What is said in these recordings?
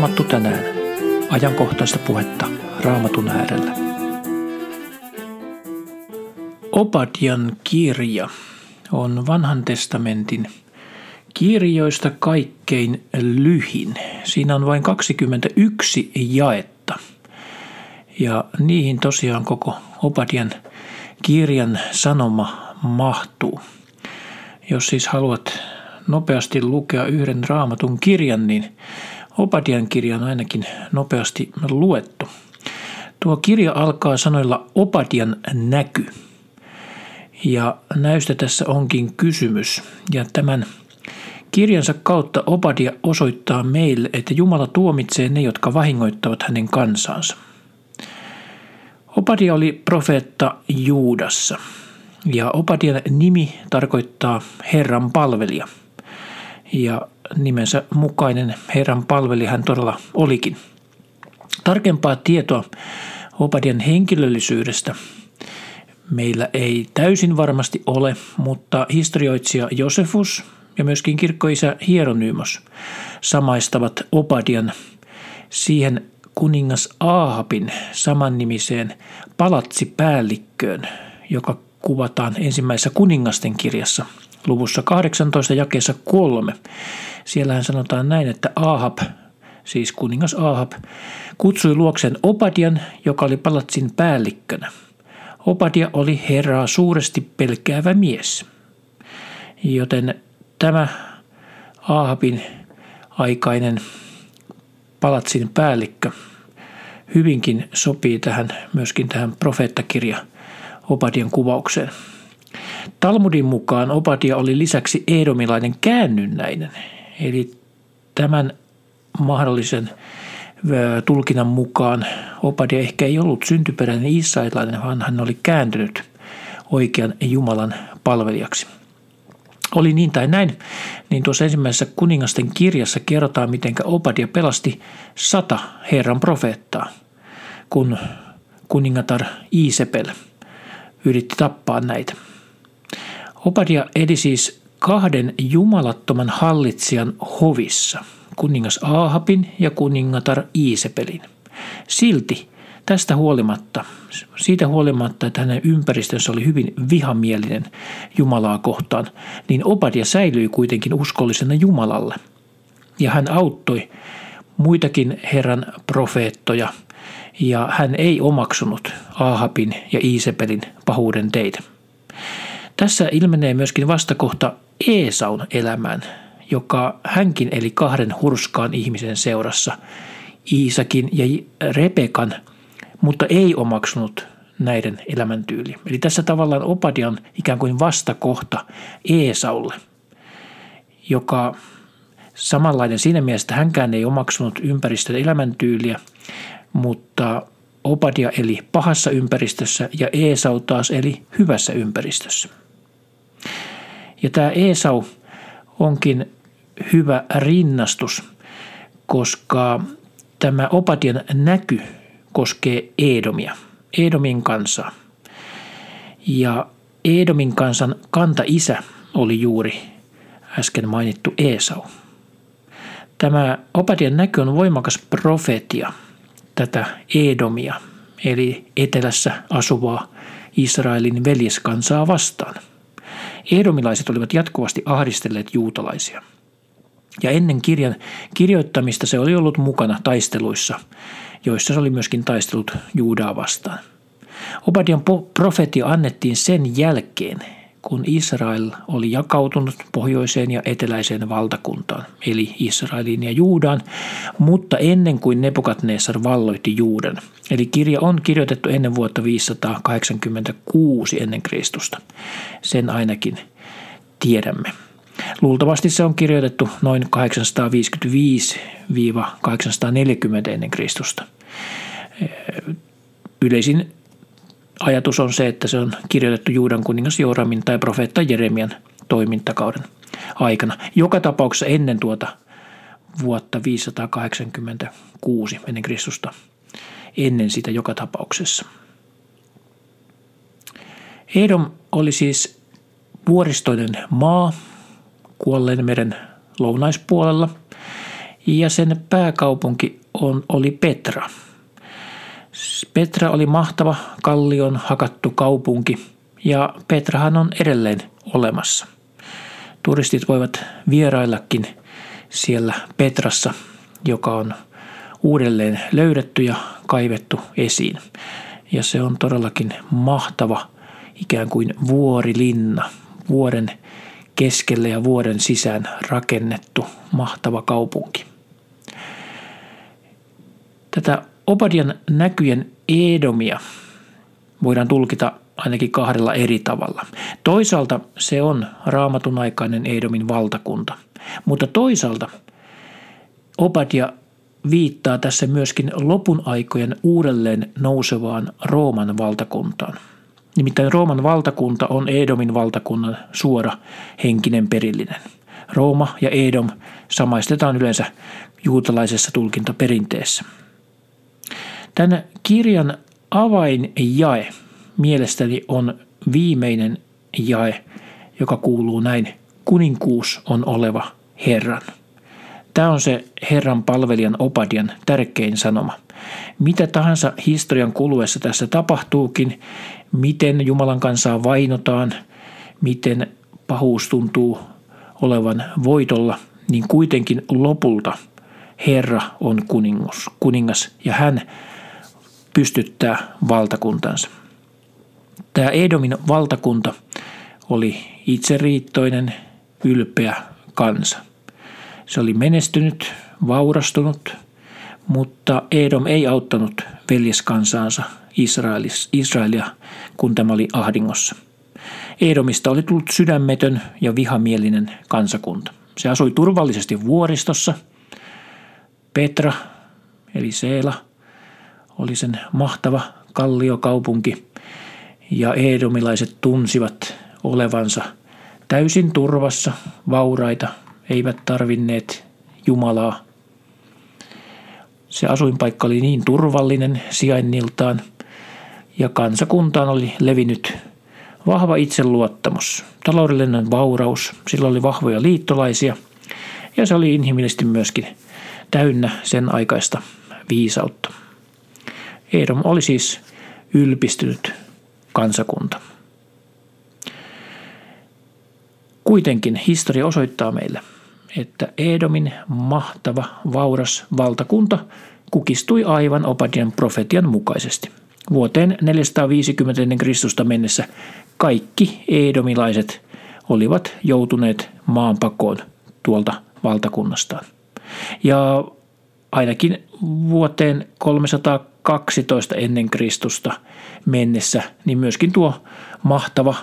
Raamattu tänään. Ajankohtaista puhetta Raamatun äärellä. Opadian kirja on vanhan testamentin kirjoista kaikkein lyhin. Siinä on vain 21 jaetta. Ja niihin tosiaan koko Opadian kirjan sanoma mahtuu. Jos siis haluat nopeasti lukea yhden raamatun kirjan, niin Opadian kirja on ainakin nopeasti luettu. Tuo kirja alkaa sanoilla Opadian näky. Ja näystä tässä onkin kysymys. Ja tämän kirjansa kautta Opadia osoittaa meille, että Jumala tuomitsee ne, jotka vahingoittavat hänen kansansa. Opadia oli profeetta Juudassa. Ja Opadian nimi tarkoittaa Herran palvelija – ja nimensä mukainen Herran palveli hän todella olikin. Tarkempaa tietoa Opadian henkilöllisyydestä meillä ei täysin varmasti ole, mutta historioitsija Josefus ja myöskin kirkkoisä Hieronymos samaistavat Opadian siihen kuningas Aahapin samannimiseen palatsipäällikköön, joka kuvataan ensimmäisessä kuningasten kirjassa luvussa 18 jakeessa 3. Siellähän sanotaan näin, että Ahab, siis kuningas Ahab, kutsui luoksen Opadian, joka oli palatsin päällikkönä. Opadia oli Herraa suuresti pelkäävä mies. Joten tämä Ahabin aikainen palatsin päällikkö hyvinkin sopii tähän myöskin tähän profeettakirja Opadian kuvaukseen. Talmudin mukaan Obadia oli lisäksi edomilainen käännynnäinen, eli tämän mahdollisen tulkinnan mukaan Obadia ehkä ei ollut syntyperäinen israelilainen, vaan hän oli kääntynyt oikean Jumalan palvelijaksi. Oli niin tai näin, niin tuossa ensimmäisessä kuningasten kirjassa kerrotaan, miten Obadia pelasti sata Herran profeettaa, kun kuningatar Iisepel yritti tappaa näitä – Obadia eli siis kahden jumalattoman hallitsijan hovissa, kuningas Aahapin ja kuningatar Iisepelin. Silti tästä huolimatta, siitä huolimatta, että hänen ympäristönsä oli hyvin vihamielinen Jumalaa kohtaan, niin Obadia säilyi kuitenkin uskollisena Jumalalle. Ja hän auttoi muitakin Herran profeettoja, ja hän ei omaksunut Aahapin ja Iisepelin pahuuden teitä. Tässä ilmenee myöskin vastakohta Eesaun elämään, joka hänkin eli kahden hurskaan ihmisen seurassa, Iisakin ja Rebekan, mutta ei omaksunut näiden elämäntyyliä. Eli tässä tavallaan Opadia on ikään kuin vastakohta Eesaulle, joka samanlainen siinä mielessä, että hänkään ei omaksunut ympäristön elämäntyyliä, mutta Opadia eli pahassa ympäristössä ja Eesau taas eli hyvässä ympäristössä. Ja tämä Esau onkin hyvä rinnastus, koska tämä Opadian näky koskee Edomia, Edomin kansaa. Ja Edomin kansan kanta-isä oli juuri äsken mainittu Esau. Tämä Opadian näky on voimakas profetia tätä Edomia, eli etelässä asuvaa Israelin veljeskansaa vastaan – Edomilaiset olivat jatkuvasti ahdistelleet juutalaisia. Ja ennen kirjan kirjoittamista se oli ollut mukana taisteluissa, joissa se oli myöskin taistelut Juudaa vastaan. Obadian profetia annettiin sen jälkeen, kun Israel oli jakautunut pohjoiseen ja eteläiseen valtakuntaan, eli Israelin ja Juudan, mutta ennen kuin Nebukadnessar valloitti Juudan. Eli kirja on kirjoitettu ennen vuotta 586 ennen Kristusta. Sen ainakin tiedämme. Luultavasti se on kirjoitettu noin 855-840 ennen Kristusta. Yleisin ajatus on se, että se on kirjoitettu Juudan kuningas Joramin tai profeetta Jeremian toimintakauden aikana. Joka tapauksessa ennen tuota vuotta 586 ennen Kristusta. Ennen sitä joka tapauksessa. Edom oli siis vuoristoinen maa kuolleen meren lounaispuolella ja sen pääkaupunki on, oli Petra. Petra oli mahtava kallion hakattu kaupunki ja Petrahan on edelleen olemassa. Turistit voivat vieraillakin siellä Petrassa, joka on uudelleen löydetty ja kaivettu esiin. Ja se on todellakin mahtava ikään kuin vuorilinna, vuoden keskelle ja vuoden sisään rakennettu mahtava kaupunki. Tätä Obadian näkyjen Edomia voidaan tulkita ainakin kahdella eri tavalla. Toisaalta se on raamatun aikainen Edomin valtakunta, mutta toisaalta Obadia viittaa tässä myöskin lopun aikojen uudelleen nousevaan Rooman valtakuntaan. Nimittäin Rooman valtakunta on Edomin valtakunnan suora henkinen perillinen. Rooma ja Edom samaistetaan yleensä juutalaisessa tulkintaperinteessä. Tämän kirjan avainjae mielestäni on viimeinen jae, joka kuuluu näin, kuninkuus on oleva Herran. Tämä on se Herran palvelijan Opadian tärkein sanoma. Mitä tahansa historian kuluessa tässä tapahtuukin, miten Jumalan kansaa vainotaan, miten pahuus tuntuu olevan voitolla, niin kuitenkin lopulta Herra on kuningas, kuningas ja hän pystyttää valtakuntansa. Tämä Edomin valtakunta oli itseriittoinen, ylpeä kansa. Se oli menestynyt, vaurastunut, mutta Edom ei auttanut veljeskansaansa Israelia, kun tämä oli ahdingossa. Edomista oli tullut sydämetön ja vihamielinen kansakunta. Se asui turvallisesti vuoristossa. Petra, eli Seela, oli sen mahtava kalliokaupunki, ja edomilaiset tunsivat olevansa täysin turvassa, vauraita, eivät tarvinneet Jumalaa. Se asuinpaikka oli niin turvallinen sijainniltaan ja kansakuntaan oli levinnyt vahva itseluottamus, taloudellinen vauraus, sillä oli vahvoja liittolaisia ja se oli inhimillisesti myöskin täynnä sen aikaista viisautta. Edom oli siis ylpistynyt kansakunta. Kuitenkin historia osoittaa meille, että Edomin mahtava, vauras valtakunta kukistui aivan Opadian profetian mukaisesti. Vuoteen 450 ennen Kristusta mennessä kaikki edomilaiset olivat joutuneet maanpakoon tuolta valtakunnastaan. Ja ainakin vuoteen 312 ennen Kristusta mennessä, niin myöskin tuo mahtava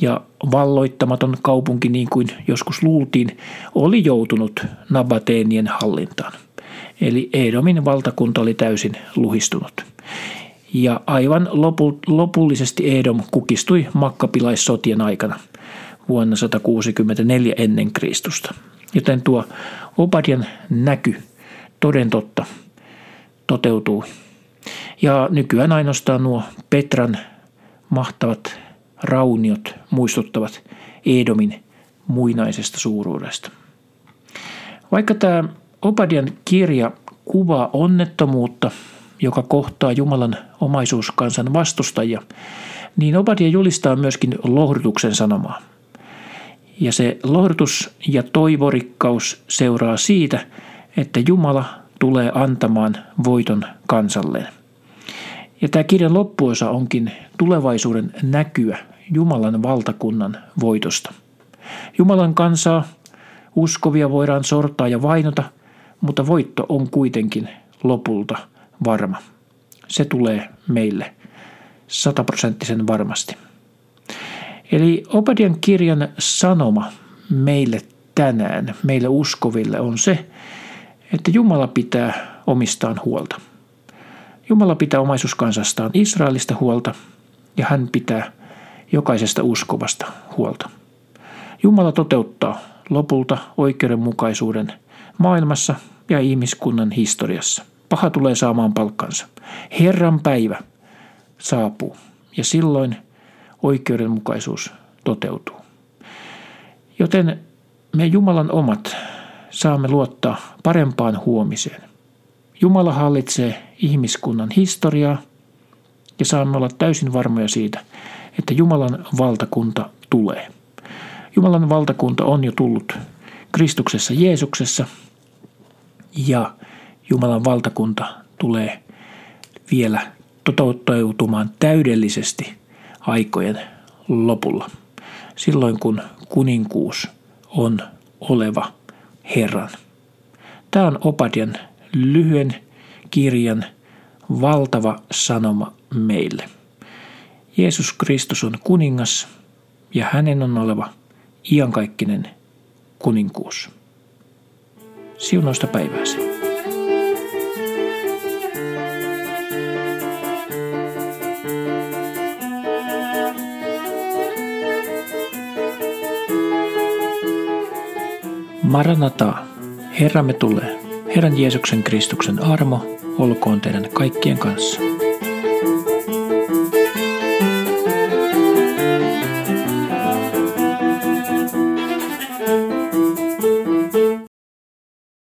ja valloittamaton kaupunki, niin kuin joskus luultiin, oli joutunut Nabateenien hallintaan. Eli Edomin valtakunta oli täysin luhistunut. Ja aivan lopu, lopullisesti Edom kukistui makkapilaissotien aikana vuonna 164 ennen Kristusta. Joten tuo Obadian näky toden totta toteutuu. Ja nykyään ainoastaan nuo Petran mahtavat rauniot muistuttavat Edomin muinaisesta suuruudesta. Vaikka tämä Obadian kirja kuvaa onnettomuutta, joka kohtaa Jumalan omaisuuskansan vastustajia, niin Obadia julistaa myöskin lohdutuksen sanomaa. Ja se lohdutus ja toivorikkaus seuraa siitä, että Jumala tulee antamaan voiton kansalleen. Ja tämä kirjan loppuosa onkin tulevaisuuden näkyä Jumalan valtakunnan voitosta. Jumalan kansaa, uskovia voidaan sortaa ja vainota, mutta voitto on kuitenkin lopulta varma. Se tulee meille sataprosenttisen varmasti. Eli Obadian kirjan sanoma meille tänään, meille uskoville on se, että Jumala pitää omistaan huolta. Jumala pitää omaisuuskansastaan Israelista huolta ja hän pitää jokaisesta uskovasta huolta. Jumala toteuttaa lopulta oikeudenmukaisuuden maailmassa ja ihmiskunnan historiassa. Paha tulee saamaan palkkansa. Herran päivä saapuu ja silloin oikeudenmukaisuus toteutuu. Joten me Jumalan omat saamme luottaa parempaan huomiseen. Jumala hallitsee ihmiskunnan historiaa ja saamme olla täysin varmoja siitä, että Jumalan valtakunta tulee. Jumalan valtakunta on jo tullut Kristuksessa Jeesuksessa ja Jumalan valtakunta tulee vielä toteutumaan täydellisesti aikojen lopulla. Silloin kun kuninkuus on oleva Herran. Tämä on Opadian lyhyen kirjan valtava sanoma meille. Jeesus Kristus on kuningas ja hänen on oleva iankaikkinen kuninkuus. Siunoista päivääsi. Maranata, Herramme tulee. Herran Jeesuksen Kristuksen armo olkoon teidän kaikkien kanssa.